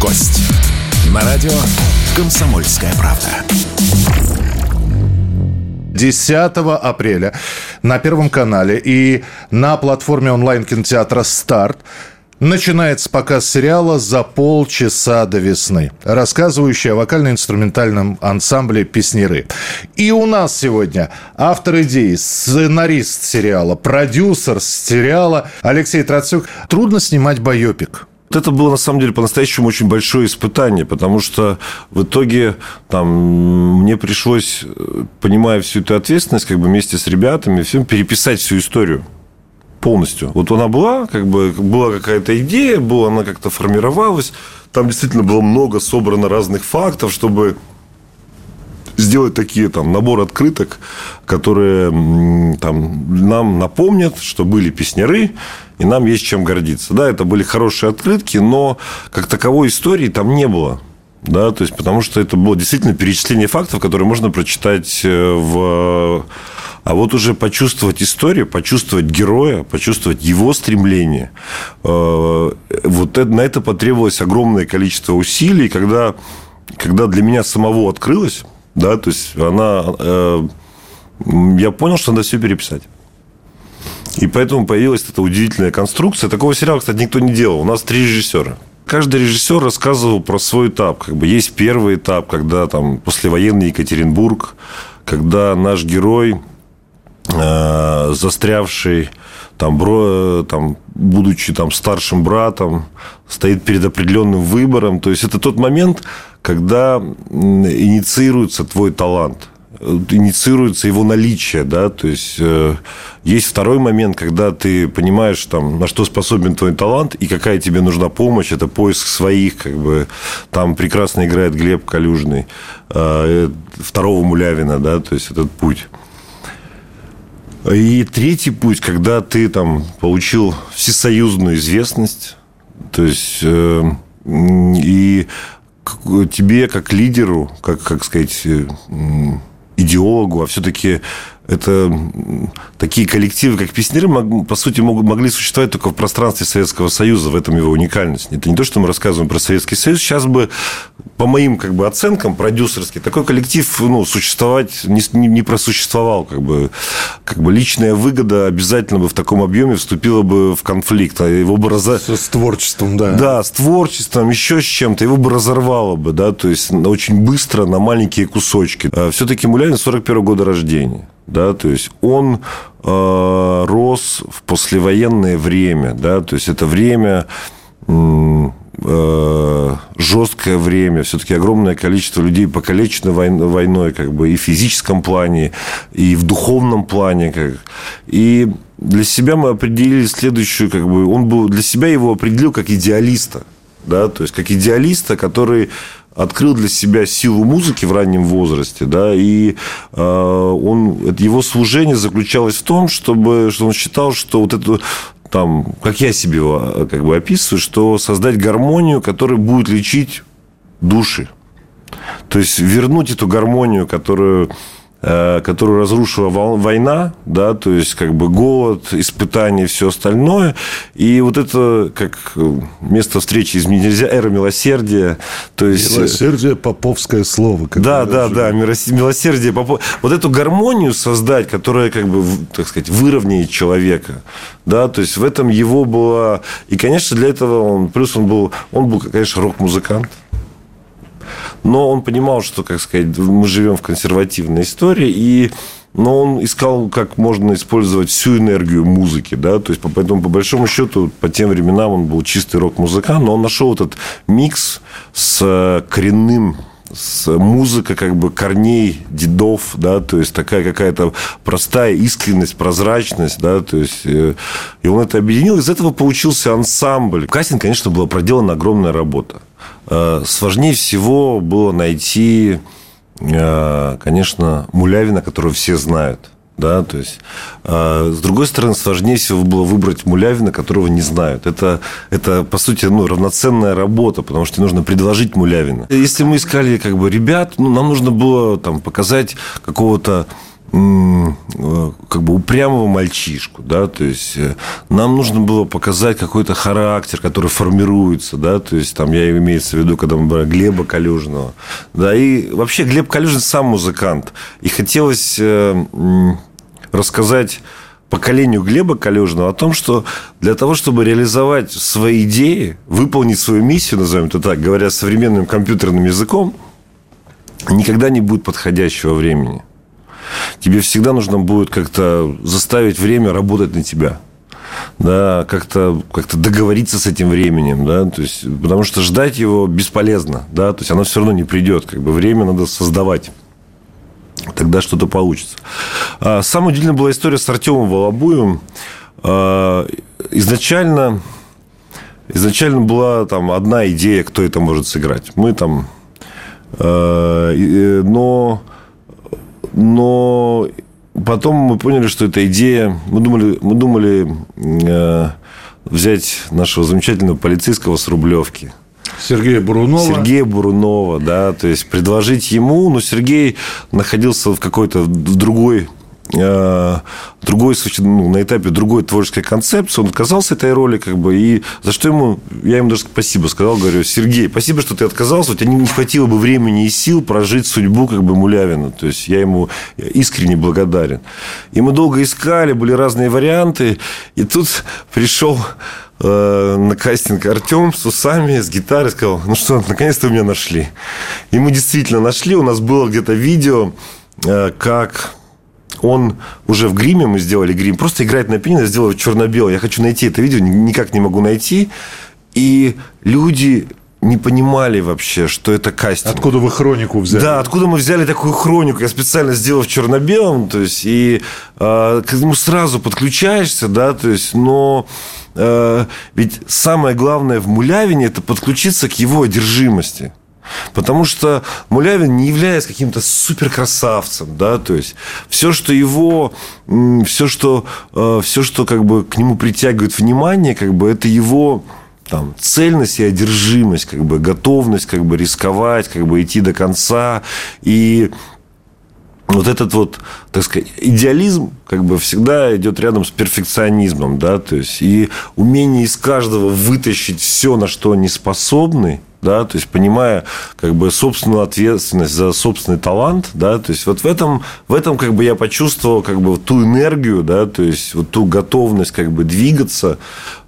гость. На радио «Комсомольская правда». 10 апреля на Первом канале и на платформе онлайн-кинотеатра «Старт» Начинается показ сериала «За полчаса до весны», рассказывающий о вокально-инструментальном ансамбле «Песнеры». И у нас сегодня автор идеи, сценарист сериала, продюсер сериала Алексей Троцюк. Трудно снимать байопик. Это было, на самом деле, по-настоящему очень большое испытание, потому что в итоге там, мне пришлось, понимая всю эту ответственность, как бы вместе с ребятами, всем переписать всю историю полностью. Вот она была, как бы была какая-то идея, была, она как-то формировалась. Там действительно было много собрано разных фактов, чтобы сделать такие там набор открыток, которые там нам напомнят, что были песняры, и нам есть чем гордиться. Да, это были хорошие открытки, но как таковой истории там не было. Да, то есть, потому что это было действительно перечисление фактов, которые можно прочитать э, в а вот уже почувствовать историю, почувствовать героя, почувствовать его стремление, э, вот это, на это потребовалось огромное количество усилий, когда, когда для меня самого открылось, да, то есть она, э, я понял, что надо все переписать. И поэтому появилась эта удивительная конструкция. Такого сериала, кстати, никто не делал. У нас три режиссера. Каждый режиссер рассказывал про свой этап. Как бы есть первый этап, когда там послевоенный Екатеринбург, когда наш герой Э, застрявший там, бро, там, будучи там, старшим братом, стоит перед определенным выбором. То есть это тот момент, когда инициируется твой талант инициируется его наличие, да, то есть э, есть второй момент, когда ты понимаешь, там, на что способен твой талант и какая тебе нужна помощь, это поиск своих, как бы, там прекрасно играет Глеб Калюжный, э, второго Мулявина, да, то есть этот путь. И третий путь, когда ты там получил всесоюзную известность, то есть э, и тебе как лидеру, как, как сказать, э, идеологу, а все-таки это такие коллективы, как песнеры, по сути, могли существовать только в пространстве Советского Союза. В этом его уникальность. Это не то, что мы рассказываем про Советский Союз. Сейчас бы, по моим как бы, оценкам продюсерских, такой коллектив ну, существовать не, не, просуществовал. Как бы, как бы личная выгода обязательно бы в таком объеме вступила бы в конфликт. А его бы раз... С творчеством, да. Да, с творчеством, еще с чем-то. Его бы разорвало бы, да, то есть очень быстро на маленькие кусочки. А все-таки Мулявин 41 года рождения да, то есть он э, рос в послевоенное время, да, то есть это время э, жесткое время, все-таки огромное количество людей покалечено войной, как бы и в физическом плане, и в духовном плане, как. И для себя мы определили следующую, как бы он был для себя его определил как идеалиста, да, то есть как идеалиста, который открыл для себя силу музыки в раннем возрасте, да, и э, он, это его служение заключалось в том, чтобы, что он считал, что вот эту там, как я себе его как бы описываю, что создать гармонию, которая будет лечить души. То есть вернуть эту гармонию, которую Э, которую разрушила война, да, то есть как бы голод, испытания и все остальное. И вот это как э, место встречи изменить нельзя, эра милосердия. То есть... Э, милосердие – поповское слово. Да, да, да, милосердие, попов... Вот эту гармонию создать, которая как бы, так сказать, выровняет человека. Да, то есть в этом его было... И, конечно, для этого он... Плюс он был, он был, конечно, рок-музыкант но он понимал, что, как сказать, мы живем в консервативной истории, и но он искал, как можно использовать всю энергию музыки, да, то есть, поэтому, по большому счету, по тем временам он был чистый рок-музыкант, но он нашел этот микс с коренным с музыка как бы корней дедов, да, то есть такая какая-то простая искренность, прозрачность, да, то есть э, и он это объединил, из этого получился ансамбль. Кастинг, конечно, была проделана огромная работа. Э, сложнее всего было найти, э, конечно, Мулявина, которого все знают. Да, то есть, э, с другой стороны, сложнее всего было выбрать Мулявина, которого не знают. Это, это по сути, ну, равноценная работа, потому что нужно предложить Мулявина. Если мы искали, как бы, ребят, ну, нам нужно было там показать какого-то как бы упрямого мальчишку, да, то есть э, нам нужно было показать какой-то характер, который формируется, да, то есть там я имею в виду, когда мы брали Глеба Калюжного, да, и вообще Глеб Калюжин сам музыкант, и хотелось э, рассказать поколению Глеба Калюжного о том, что для того, чтобы реализовать свои идеи, выполнить свою миссию, назовем это так, говоря современным компьютерным языком, никогда не будет подходящего времени. Тебе всегда нужно будет как-то заставить время работать на тебя да, как-то как договориться с этим временем, да, то есть, потому что ждать его бесполезно, да, то есть оно все равно не придет, как бы время надо создавать. Тогда что-то получится. А, самая удивительная была история с Артемом Волобуевым. А, изначально, изначально была там одна идея, кто это может сыграть. Мы там... А, но, но потом мы поняли, что эта идея... Мы думали, мы думали взять нашего замечательного полицейского с Рублевки – Сергея Бурунова. Сергея Бурунова, да, то есть предложить ему, но Сергей находился в какой-то в другой э, другой, ну, на этапе другой творческой концепции, он отказался этой роли, как бы, и за что ему, я ему даже спасибо сказал, говорю, Сергей, спасибо, что ты отказался, у тебя не хватило бы времени и сил прожить судьбу, как бы, Мулявина, то есть, я ему искренне благодарен. И мы долго искали, были разные варианты, и тут пришел Э, на кастинг Артем с усами, с гитарой, сказал, ну что, наконец-то вы меня нашли. И мы действительно нашли, у нас было где-то видео, э, как он уже в гриме, мы сделали грим, просто играет на пианино, сделал черно-белое. Я хочу найти это видео, никак не могу найти. И люди не понимали вообще, что это кастинг. Откуда вы хронику взяли? Да, откуда мы взяли такую хронику. Я специально сделал в черно-белом, то есть, и э, к нему сразу подключаешься, да, то есть, но э, ведь самое главное в Мулявине это подключиться к его одержимости. Потому что Мулявин не является каким-то суперкрасавцем, да, то есть все, что его, все, что, э, все, что как бы к нему притягивает внимание, как бы это его там, цельность и одержимость, как бы готовность как бы рисковать, как бы идти до конца. И вот этот вот, так сказать, идеализм как бы всегда идет рядом с перфекционизмом, да, то есть и умение из каждого вытащить все, на что они способны, да, то есть понимая как бы собственную ответственность за собственный талант, да, то есть вот в этом, в этом как бы я почувствовал как бы ту энергию, да, то есть вот ту готовность как бы двигаться,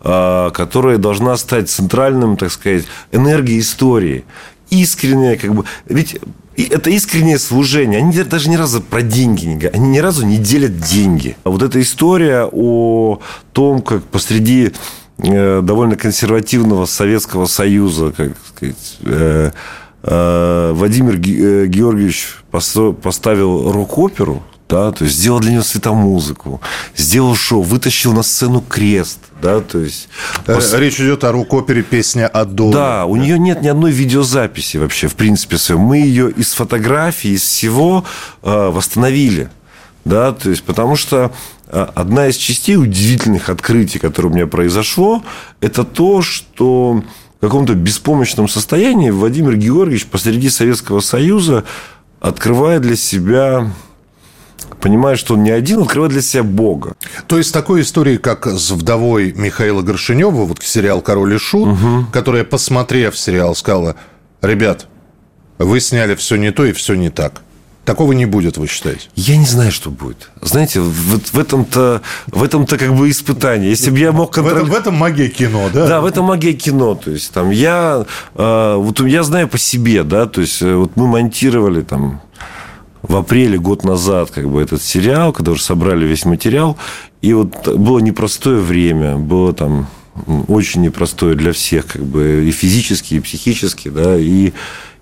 а, которая должна стать центральным, так сказать, энергией истории. Искренняя, как бы, ведь это искреннее служение. Они даже ни разу про деньги не говорят. Они ни разу не делят деньги. А вот эта история о том, как посреди э, довольно консервативного Советского Союза, как сказать, э, э, Владимир Георгиевич поставил рок-оперу, да, то есть сделал для него светомузыку, сделал шоу, вытащил на сцену крест, да, то есть... Э, речь идет о рок-опере «Песня от дома». Да, у нее нет ни одной видеозаписи вообще, в принципе. Мы ее из фотографий, из всего э, восстановили, да, то есть потому что э, одна из частей удивительных открытий, которое у меня произошло, это то, что в каком-то беспомощном состоянии Владимир Георгиевич посреди Советского Союза открывает для себя понимает, что он не один, он открывает для себя Бога. То есть такой истории, как с вдовой Михаила Горшинева, вот сериал «Король и Шут», угу. которая, посмотрев сериал, сказала, ребят, вы сняли все не то и все не так. Такого не будет, вы считаете? Я не знаю, что будет. Знаете, вот в этом-то, в этом-то как бы испытание. Если бы я мог контролировать... В, этом, в этом магия кино, да? Да, в этом магия кино. То есть, там, я, э, вот я знаю по себе, да, то есть, э, вот мы монтировали там в апреле год назад как бы этот сериал, когда уже собрали весь материал, и вот было непростое время, было там очень непростое для всех, как бы и физически, и психически, да, и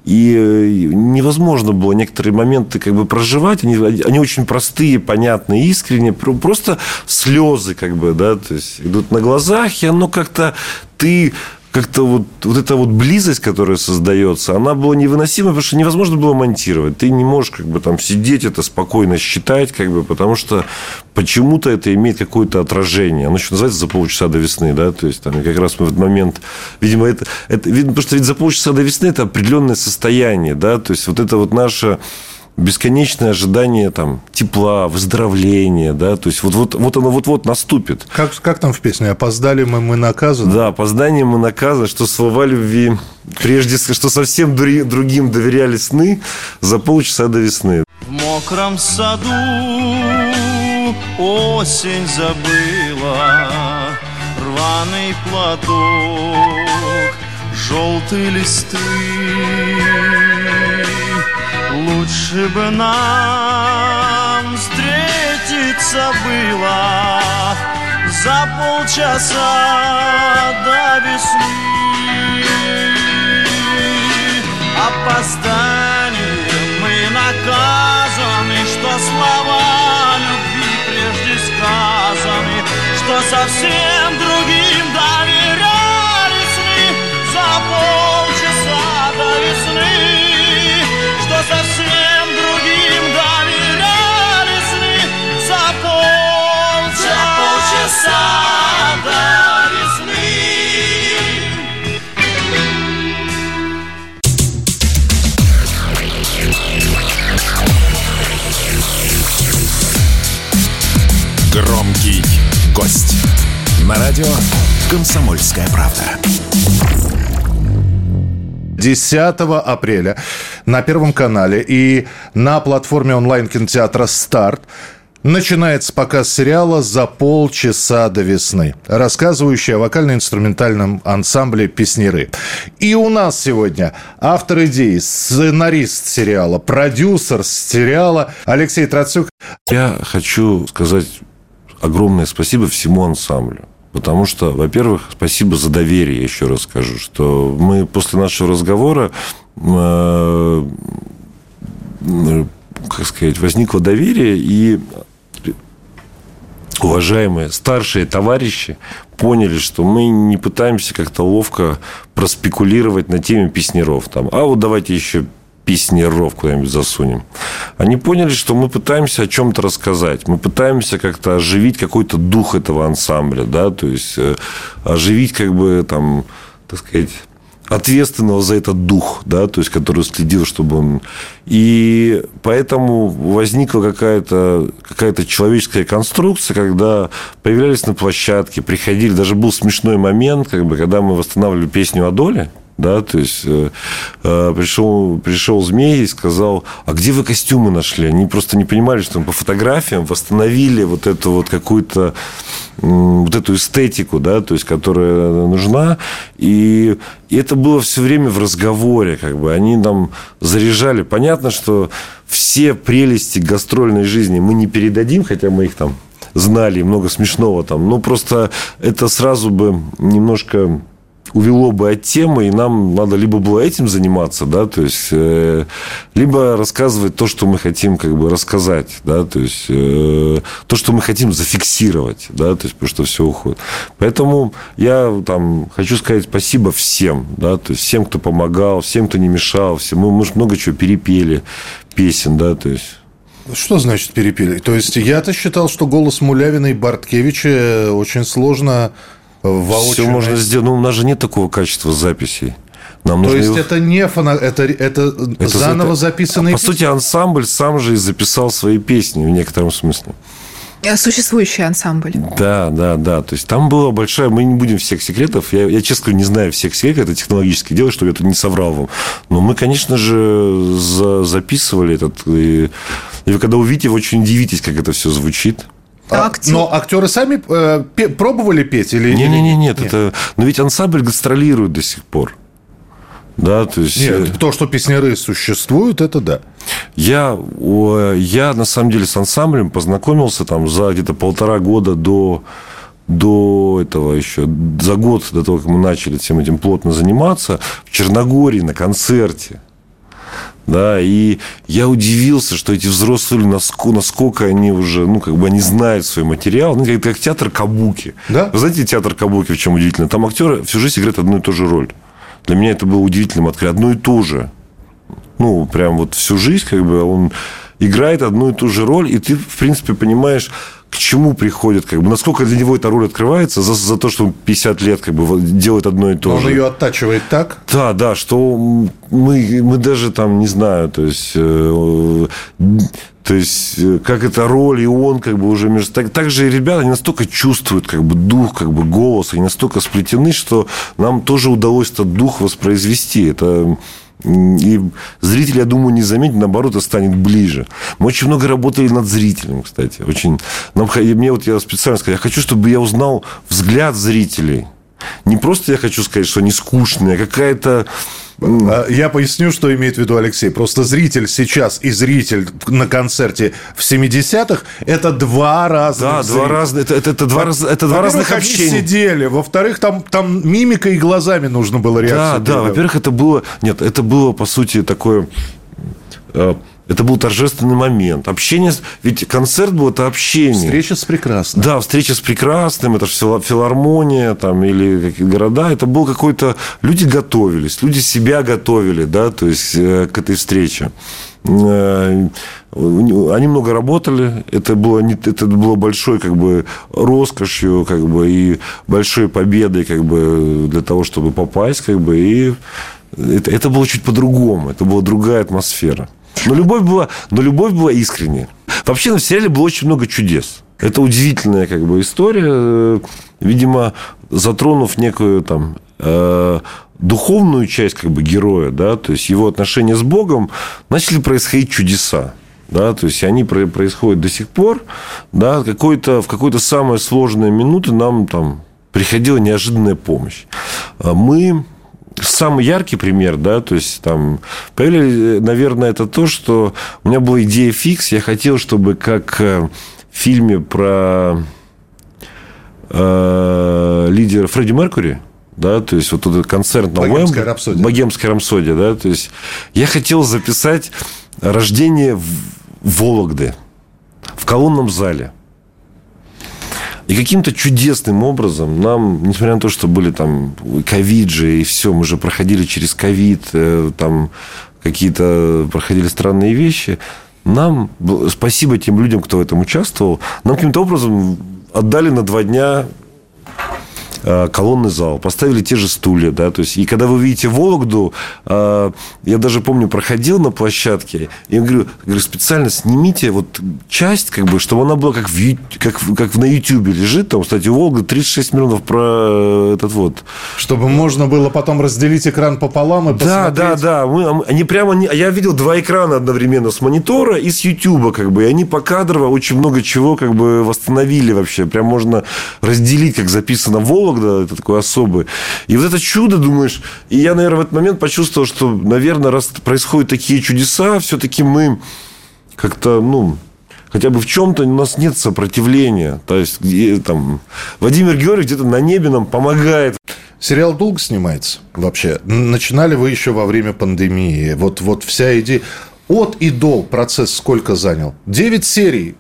и невозможно было некоторые моменты как бы проживать. Они, они очень простые, понятные, искренние. Просто слезы как бы, да, то есть идут на глазах, и оно как-то ты как-то вот, вот эта вот близость, которая создается, она была невыносима, потому что невозможно было монтировать. Ты не можешь как бы там сидеть, это спокойно считать, как бы, потому что почему-то это имеет какое-то отражение. Оно еще называется «За полчаса до весны», да, то есть там как раз мы в этот момент, видимо, это, это видно, потому что ведь «За полчаса до весны» это определенное состояние, да, то есть вот это вот наше бесконечное ожидание там тепла, выздоровления, да, то есть вот, вот, вот оно вот-вот наступит. Как, как там в песне? Опоздали мы, мы наказаны? Да, опоздание мы наказаны, что слова любви, прежде что совсем другим доверяли сны за полчаса до весны. В мокром саду осень забыла рваный платок, желтые листы Лучше бы нам встретиться было За полчаса до весны. Опозданием мы наказаны Что слова любви прежде сказаны Что совсем гость. На радио «Комсомольская правда». 10 апреля на Первом канале и на платформе онлайн-кинотеатра «Старт» Начинается показ сериала «За полчаса до весны», рассказывающий о вокально-инструментальном ансамбле «Песнеры». И у нас сегодня автор идеи, сценарист сериала, продюсер сериала Алексей Троцюк. Я хочу сказать огромное спасибо всему ансамблю. Потому что, во-первых, спасибо за доверие, еще раз скажу, что мы после нашего разговора, э, как сказать, возникло доверие, и уважаемые старшие товарищи поняли, что мы не пытаемся как-то ловко проспекулировать на теме песнеров. Там, а вот давайте еще песнеров куда-нибудь засунем. Они поняли, что мы пытаемся о чем-то рассказать. Мы пытаемся как-то оживить какой-то дух этого ансамбля, да, то есть э, оживить как бы там, так сказать, ответственного за этот дух, да, то есть который следил, чтобы он... И поэтому возникла какая-то какая человеческая конструкция, когда появлялись на площадке, приходили, даже был смешной момент, как бы, когда мы восстанавливали песню о доле, да, то есть э, э, пришел, пришел змей и сказал, а где вы костюмы нашли? Они просто не понимали, что по фотографиям восстановили вот эту вот какую-то вот эту эстетику, да, то есть, которая нужна, и, и это было все время в разговоре, как бы, они нам заряжали. Понятно, что все прелести гастрольной жизни мы не передадим, хотя мы их там знали, много смешного там, но просто это сразу бы немножко увело бы от темы, и нам надо либо было этим заниматься, да, то есть, э, либо рассказывать то, что мы хотим как бы рассказать, да, то есть, э, то, что мы хотим зафиксировать, да, то есть, потому что все уходит. Поэтому я там хочу сказать спасибо всем, да, то есть, всем, кто помогал, всем, кто не мешал, всем, мы, мы много чего перепели, песен, да, то есть... Что значит перепели? То есть я-то считал, что голос Мулявина и Барткевича очень сложно воочию. Все можно сделать. Ну, у нас же нет такого качества записей. Нам То есть его... это не фона... это, это, это заново это... записанные а, По сути, ансамбль сам же и записал свои песни в некотором смысле. А существующий ансамбль. Да, да, да. То есть там было большое... Мы не будем всех секретов. Я, я честно говоря, не знаю всех секретов. Это технологическое дело, чтобы я тут не соврал вам. Но мы, конечно же, за, записывали этот... И, и вы когда увидите, вы очень удивитесь, как это все звучит. А, актер... Но актеры сами э, пе- пробовали петь или не, не, не, нет, нет, это. Но ведь ансамбль гастролирует до сих пор. Да, то есть... Нет, э, то, что песняры существуют, это да. Я, я на самом деле с ансамблем познакомился там за где-то полтора года до до этого еще, за год до того, как мы начали всем этим плотно заниматься, в Черногории на концерте да, и я удивился, что эти взрослые люди, насколько, насколько они уже, ну, как бы они знают свой материал, ну, как, как театр Кабуки. Да? Вы знаете, театр Кабуки в чем удивительно? Там актеры всю жизнь играют одну и ту же роль. Для меня это было удивительным открытием. Одно и то же. Ну, прям вот всю жизнь, как бы, он играет одну и ту же роль, и ты, в принципе, понимаешь, к чему приходит, как бы, насколько для него эта роль открывается за, за то, что он 50 лет как бы делает одно и то Он же. ее оттачивает так? Да, да, что мы, мы даже там, не знаю, то есть, э, то есть, э, как эта роль, и он как бы уже между... Так, так же и ребята, они настолько чувствуют как бы дух, как бы голос, они настолько сплетены, что нам тоже удалось этот дух воспроизвести. Это и зритель, я думаю, не заметит, наоборот, это станет ближе. Мы очень много работали над зрителем, кстати. Очень... Нам, мне вот я специально сказал, я хочу, чтобы я узнал взгляд зрителей. Не просто я хочу сказать, что они скучные, а какая-то... А, Я поясню, что имеет в виду Алексей. Просто зритель сейчас и зритель на концерте в 70-х – это два разных Да, два зрителя. разных, это, это, это два, раз, это два разных они общения. сидели. Во-вторых, там, там мимикой и глазами нужно было Да, реакцию. да, передавать. во-первых, это было... Нет, это было, по сути, такое... Это был торжественный момент. Общение... Ведь концерт был это общение. Встреча с прекрасным. Да, встреча с прекрасным, это же фила- филармония там, или города. Это был какой-то... Люди готовились, люди себя готовили, да, то есть э, к этой встрече. Э, Они много работали, это было, это было большой как бы роскошью как бы, и большой победой как бы, для того, чтобы попасть. Как бы, и это, это было чуть по-другому, это была другая атмосфера. Но любовь была, но любовь была искренняя. Вообще на сериале было очень много чудес. Это удивительная как бы история, э, видимо, затронув некую там э, духовную часть как бы героя, да, то есть его отношения с Богом, начали происходить чудеса. Да, то есть они про- происходят до сих пор, да, какой-то, в какой-то самые сложные минуты нам там приходила неожиданная помощь. А Мы самый яркий пример, да, то есть там поверили, наверное, это то, что у меня была идея фикс, я хотел, чтобы как э, в фильме про э, лидера Фредди Меркури, да, то есть вот этот концерт на Богемская рапсодия. Богемская рапсодия, да, то есть я хотел записать рождение в- Вологды в колонном зале. И каким-то чудесным образом нам, несмотря на то, что были там ковид же и все, мы же проходили через ковид, э, там какие-то проходили странные вещи, нам, спасибо тем людям, кто в этом участвовал, нам каким-то образом отдали на два дня колонный зал, поставили те же стулья, да, то есть, и когда вы видите Вологду, э, я даже помню, проходил на площадке, и я говорю, говорю, специально снимите вот часть, как бы, чтобы она была как, в, как, как на Ютьюбе лежит, там, кстати, у Волга 36 миллионов про этот вот. Чтобы можно было потом разделить экран пополам и Да, посмотреть. да, да. Мы, они прямо... Я видел два экрана одновременно с монитора и с Ютуба, как бы. И они покадрово очень много чего как бы восстановили вообще. Прям можно разделить, как записано Вологда, это такой особый. И вот это чудо, думаешь... И я, наверное, в этот момент почувствовал, что, наверное, раз происходят такие чудеса, все-таки мы как-то, ну, хотя бы в чем-то у нас нет сопротивления. То есть, где, там, Владимир Георгиевич где-то на небе нам помогает. Сериал долго снимается вообще? Начинали вы еще во время пандемии. Вот, вот вся идея... От и до процесс сколько занял? Девять серий.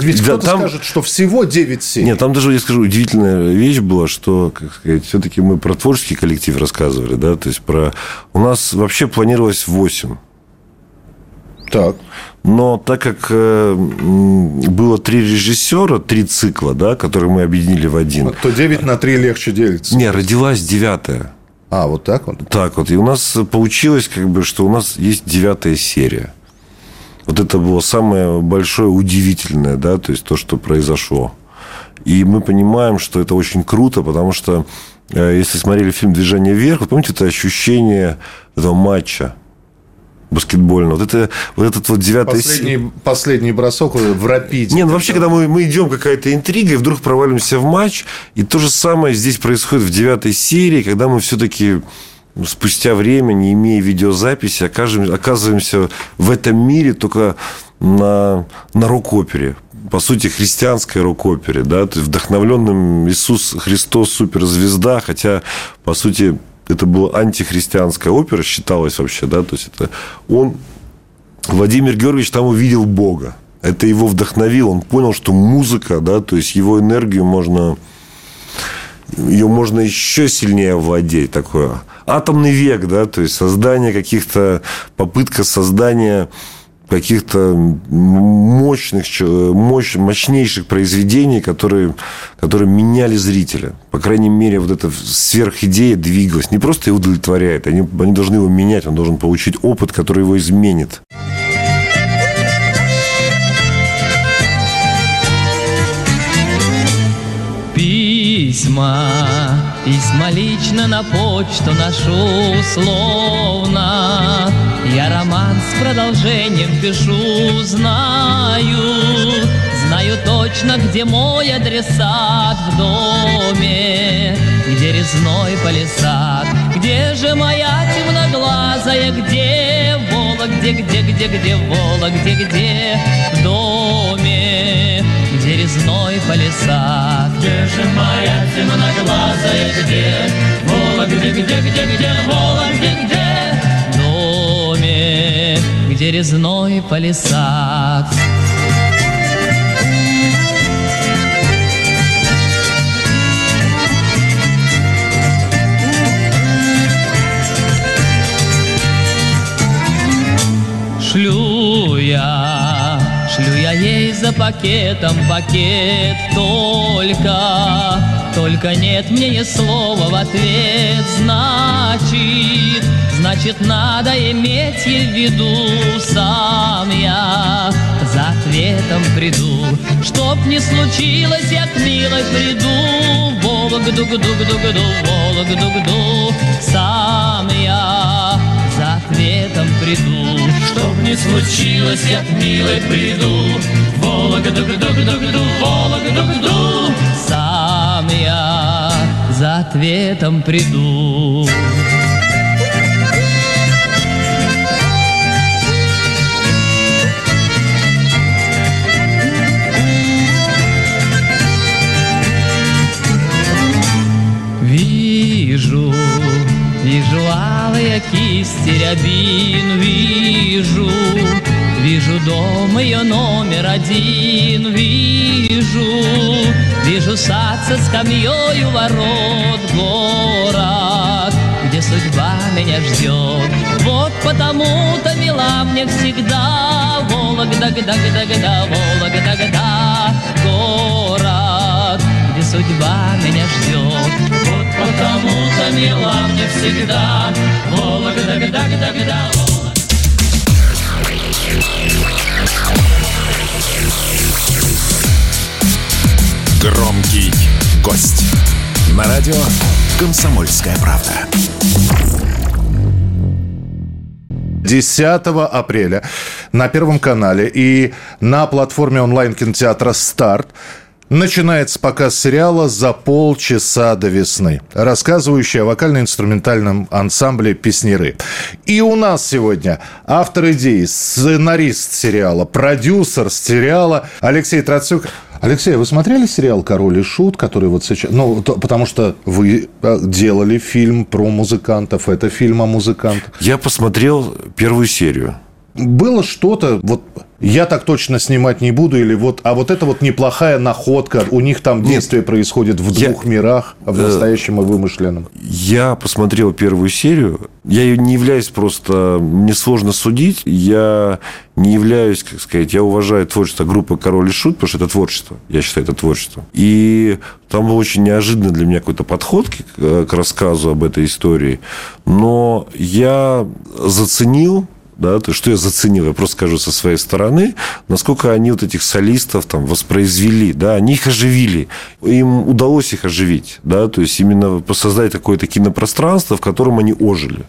Ведь Да, кто-то там- скажет, что всего 9 серий. Нет, там даже, я скажу, удивительная вещь была, что, как сказать, все-таки мы про творческий коллектив рассказывали, да, то есть про... У нас вообще планировалось 8. Так. Но так как э, было три режиссера, три цикла, да, которые мы объединили в один. То 9 на 3 легче делится. Не, родилась девятая. А, вот так вот? Так вот. И у нас получилось, как бы, что у нас есть девятая серия. Вот это было самое большое удивительное, да, то есть то, что произошло. И мы понимаем, что это очень круто, потому что э, если смотрели фильм «Движение вверх», вы помните это ощущение этого матча баскетбольного? Вот, это, вот этот вот девятый... Последний, последний бросок в рапиде. Не, ну вообще, когда мы, мы идем какая-то интрига, и вдруг проваливаемся в матч, и то же самое здесь происходит в девятой серии, когда мы все-таки спустя время, не имея видеозаписи, оказываемся в этом мире только на, на рок-опере. По сути, христианской рок-опере, да, вдохновленным Иисус Христос суперзвезда, хотя, по сути, это была антихристианская опера, считалось вообще, да, то есть это он Владимир Георгиевич там увидел Бога. Это его вдохновило. Он понял, что музыка, да, то есть его энергию можно ее можно еще сильнее владеть. Такое атомный век, да, то есть создание каких-то, попытка создания каких-то мощных, мощ, мощнейших произведений, которые, которые меняли зрителя. По крайней мере, вот эта сверхидея двигалась. Не просто его удовлетворяет, они, они должны его менять, он должен получить опыт, который его изменит. Письма, письма лично на почту нашу условно. Я роман с продолжением пишу, знаю, знаю точно, где мой адресат в доме, где резной палисад, где же моя темноглазая, где Вола, где, где, где, где Вола, где, где в доме, где резной палисад. Где же моя темноглазая, где Вола, где, где, где, где Вола, где, где в доме, где резной палисад. Шлю я, шлю я ей за пакетом пакет. Только, только нет мне ни слова в ответ, значит, значит надо иметь ей в виду. Сам я за ответом приду, чтоб не случилось, я к милой приду, Вологду-гду-гду-гду, Вологду-гду, сам я ответом приду. Чтоб не случилось, я к милой приду. Вологду-гду-гду-гду, Вологду-гду, сам я за ответом приду. Алые кисти рябин, вижу, вижу дом ее номер один, вижу, вижу сад со скамьей у ворот, город, где судьба меня ждет. Вот потому-то мила мне всегда Вологда-гда-гда-гда, Вологда-гда, город, где судьба меня ждет. Вот потому-то мила мне всегда Вологда-гда-гда-гда, Громкий гость. На радио «Комсомольская правда». 10 апреля на Первом канале и на платформе онлайн-кинотеатра «Старт» Начинается показ сериала «За полчаса до весны», рассказывающий о вокально-инструментальном ансамбле «Песнеры». И у нас сегодня автор идеи, сценарист сериала, продюсер сериала Алексей Троцюк. Алексей, вы смотрели сериал «Король и Шут», который вот сейчас... Ну, то- потому что вы э, делали фильм про музыкантов, это фильм о музыкантах. Я посмотрел первую серию. Было что-то, вот я так точно снимать не буду, или вот, а вот это вот неплохая находка, у них там действие происходит в я- двух мирах, в э, настоящем и вымышленном. Я посмотрел первую серию. Я ее не являюсь просто... Мне сложно судить. Я не являюсь, как сказать... Я уважаю творчество группы «Король и Шут», потому что это творчество. Я считаю, это творчество. И там был очень неожиданный для меня какой-то подход к, к рассказу об этой истории. Но я заценил да, то, что я заценил, я просто скажу со своей стороны, насколько они вот этих солистов там воспроизвели, да, они их оживили, им удалось их оживить, да, то есть именно создать какое-то кинопространство, в котором они ожили.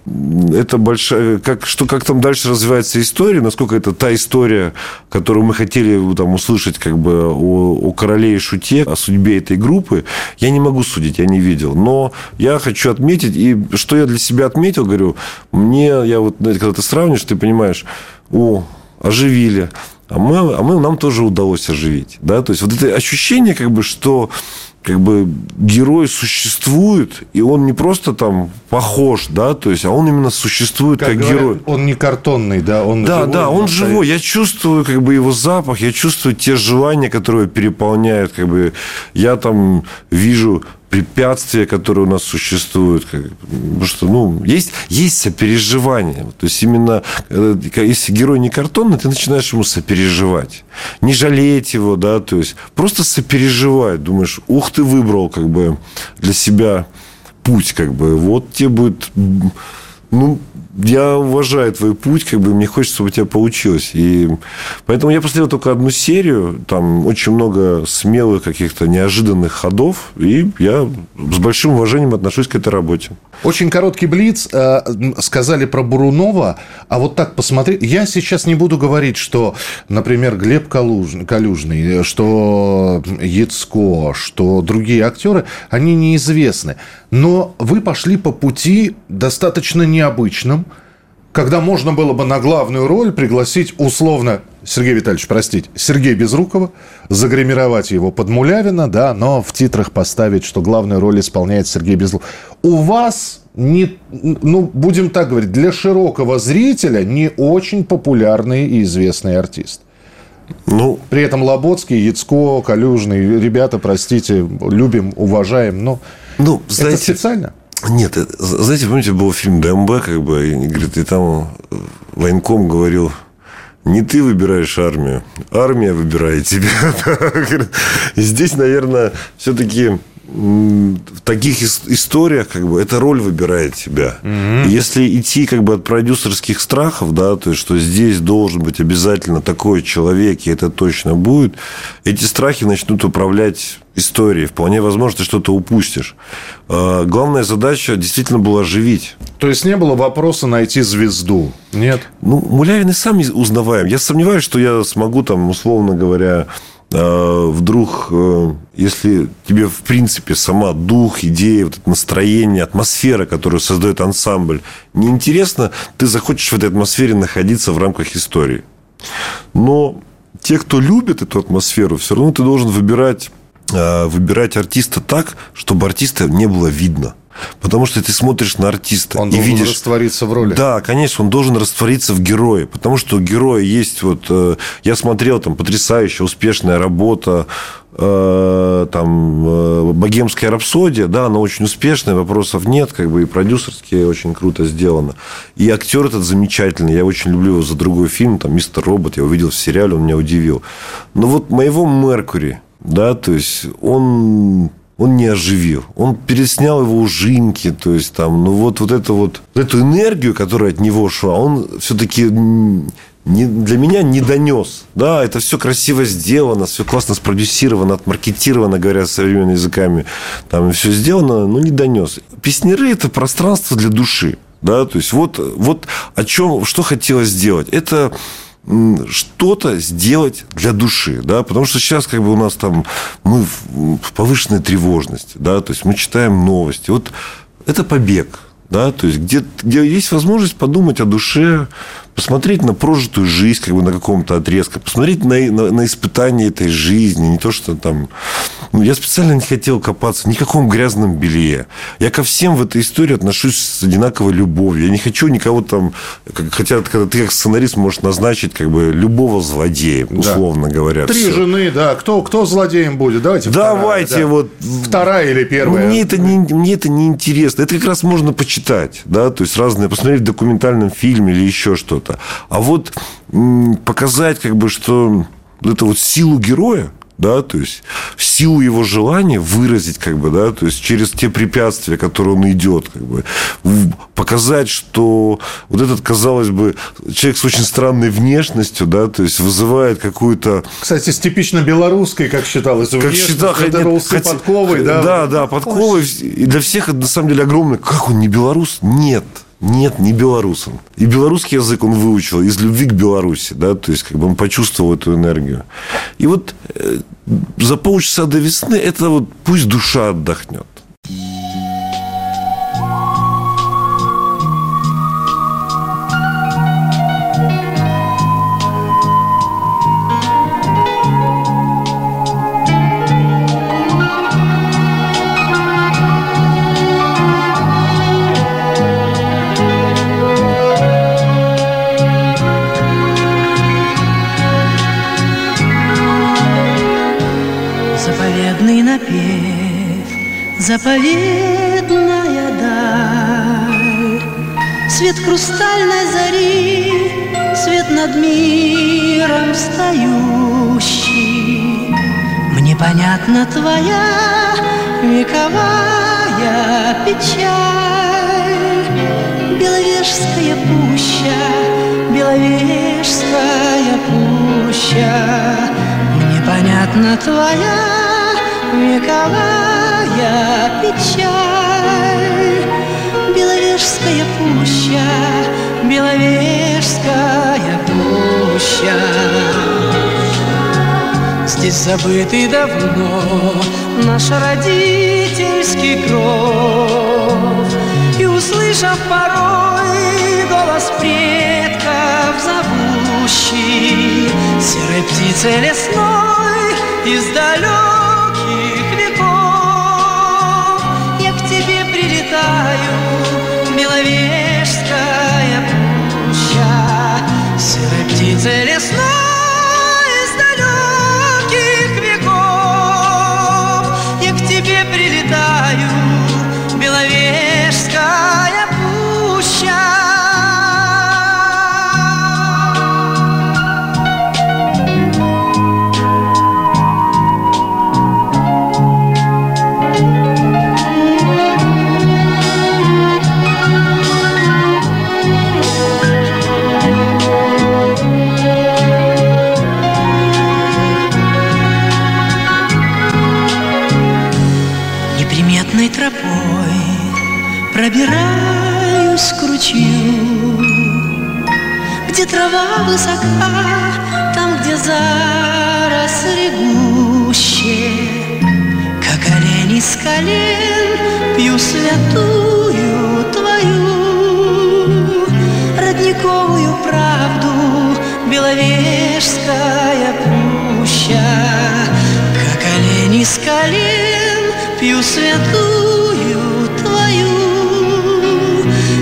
Это большая, как, что, как там дальше развивается история, насколько это та история, которую мы хотели там услышать как бы о, о короле и шуте, о судьбе этой группы, я не могу судить, я не видел, но я хочу отметить, и что я для себя отметил, говорю, мне, я вот, знаете, когда ты сравнишь, ты понимаешь, о, оживили, а мы, а мы, нам тоже удалось оживить. Да? То есть, вот это ощущение, как бы, что как бы герой существует, и он не просто там похож, да, то есть, а он именно существует как, говорят, герой. Он не картонный, да, он Да, живой, да, он настоящий. живой. Я чувствую как бы его запах, я чувствую те желания, которые переполняют. Как бы я там вижу препятствия, которые у нас существуют. Как, потому что, ну, есть, есть сопереживание. То есть, именно, э, если герой не картонный, ты начинаешь ему сопереживать. Не жалеть его, да, то есть, просто сопереживать. Думаешь, ух, ты выбрал, как бы, для себя путь, как бы, вот тебе будет ну, я уважаю твой путь, как бы мне хочется, чтобы у тебя получилось. И поэтому я посмотрел только одну серию, там очень много смелых каких-то неожиданных ходов, и я с большим уважением отношусь к этой работе. Очень короткий блиц. Э, Сказали про Бурунова, а вот так посмотри. Я сейчас не буду говорить, что, например, Глеб Калуж- Калюжный, что Яцко, что другие актеры, они неизвестны. Но вы пошли по пути достаточно необычным, когда можно было бы на главную роль пригласить условно Сергей Витальевич, простите, Сергея Безрукова, загримировать его под Мулявина, да, но в титрах поставить, что главную роль исполняет Сергей Безруков. У вас не, ну, будем так говорить, для широкого зрителя не очень популярный и известный артист. Ну, При этом Лоботский, Яцко, Калюжный, ребята, простите, любим, уважаем, но ну это знаете, специально? Нет, это, знаете, помните, был фильм ДМБ, как бы, и, говорит, и там э, военком говорил, не ты выбираешь армию, армия выбирает тебя. И здесь, наверное, все-таки в таких ис- историях как бы эта роль выбирает тебя. И Если идти как бы от продюсерских страхов, да, то есть что здесь должен быть обязательно такой человек, и это точно будет, эти страхи начнут управлять историей. Вполне возможно, ты что-то упустишь. А, Главная задача действительно была оживить. То есть не было вопроса найти звезду? Нет? Ну, Мулявин и сам узнаваем. Я сомневаюсь, что я смогу там, условно говоря, вдруг, э, если тебе, в принципе, сама дух, идея, вот это настроение, атмосфера, которую создает ансамбль, неинтересно, ты захочешь в этой атмосфере находиться в рамках истории. Но те, кто любит эту атмосферу, все равно ты должен выбирать, э, выбирать артиста так, чтобы артиста не было видно. Потому что ты смотришь на артиста Он и должен видишь... раствориться в роли. Да, конечно, он должен раствориться в герое, потому что у героя есть вот... э, Я смотрел там потрясающая, успешная работа, э, там э, «Богемская рапсодия», да, она очень успешная, вопросов нет, как бы и продюсерски очень круто сделано. И актер этот замечательный, я очень люблю его за другой фильм, там «Мистер Робот», я увидел в сериале, он меня удивил. Но вот моего Меркури, да, то есть он он не оживил. Он переснял его ужинки, то есть там, ну вот, вот это вот, эту энергию, которая от него шла, он все-таки не, для меня не донес. Да, это все красиво сделано, все классно спродюсировано, отмаркетировано, говоря современными языками. Там все сделано, но не донес. Песнеры – это пространство для души. Да, то есть вот, вот о чем, что хотелось сделать. Это что-то сделать для души, да, потому что сейчас как бы у нас там мы в повышенной тревожности, да, то есть мы читаем новости. Вот это побег, да, то есть где, где есть возможность подумать о душе, посмотреть на прожитую жизнь, как бы на каком-то отрезке, посмотреть на, на, на испытания этой жизни, не то, что там... Ну, я специально не хотел копаться ни в каком грязном белье. Я ко всем в этой истории отношусь с одинаковой любовью. Я не хочу никого там... Хотя, когда ты как сценарист можешь назначить как бы любого злодея, условно говоря. Три Всё. жены, да. Кто, кто злодеем будет? Давайте Давайте вторая, да. вот Вторая или первая? мне это, не, мне это не интересно. Это как раз можно почитать, да, то есть разные, посмотреть в документальном фильме или еще что-то. А вот показать, как бы, что это вот силу героя, да, то есть силу его желания выразить, как бы, да, то есть через те препятствия, которые он идет, как бы, в- показать, что вот этот, казалось бы, человек с очень странной внешностью, да, то есть вызывает какую-то Кстати, с типично белорусской, как считалось, как считал, это нет, усы хотя- подковой, да? Да, да, подковы. И для всех это на самом деле огромное. Как он не белорус? Нет. Нет, не белорус он. И белорусский язык он выучил из любви к Беларуси, да, то есть как бы он почувствовал эту энергию. И вот э, за полчаса до весны это вот пусть душа отдохнет. Заповедная даль, Свет хрустальной зари, свет над миром встающий. Мне понятна твоя вековая печаль, Беловежская пуща, Беловежская пуща. Мне понятна твоя вековая печаль, Беловежская пуща, Беловежская пуща. Здесь забытый давно наш родительский кров, И услышав порой голос предков зовущий, Серой птицы лесной из далеких Серой святую твою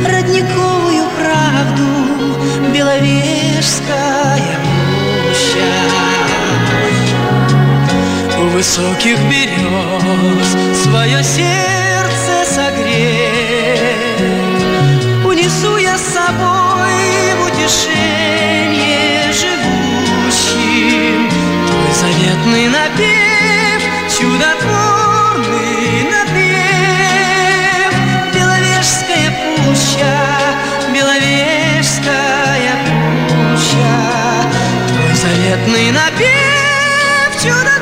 Родниковую правду, Беловежская пуща у высоких берез свое сердце согреть. Унесу я с собой в утешение живущим Твой заветный напев, чудотворный заветный напев, чудотворный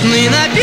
Твой заветный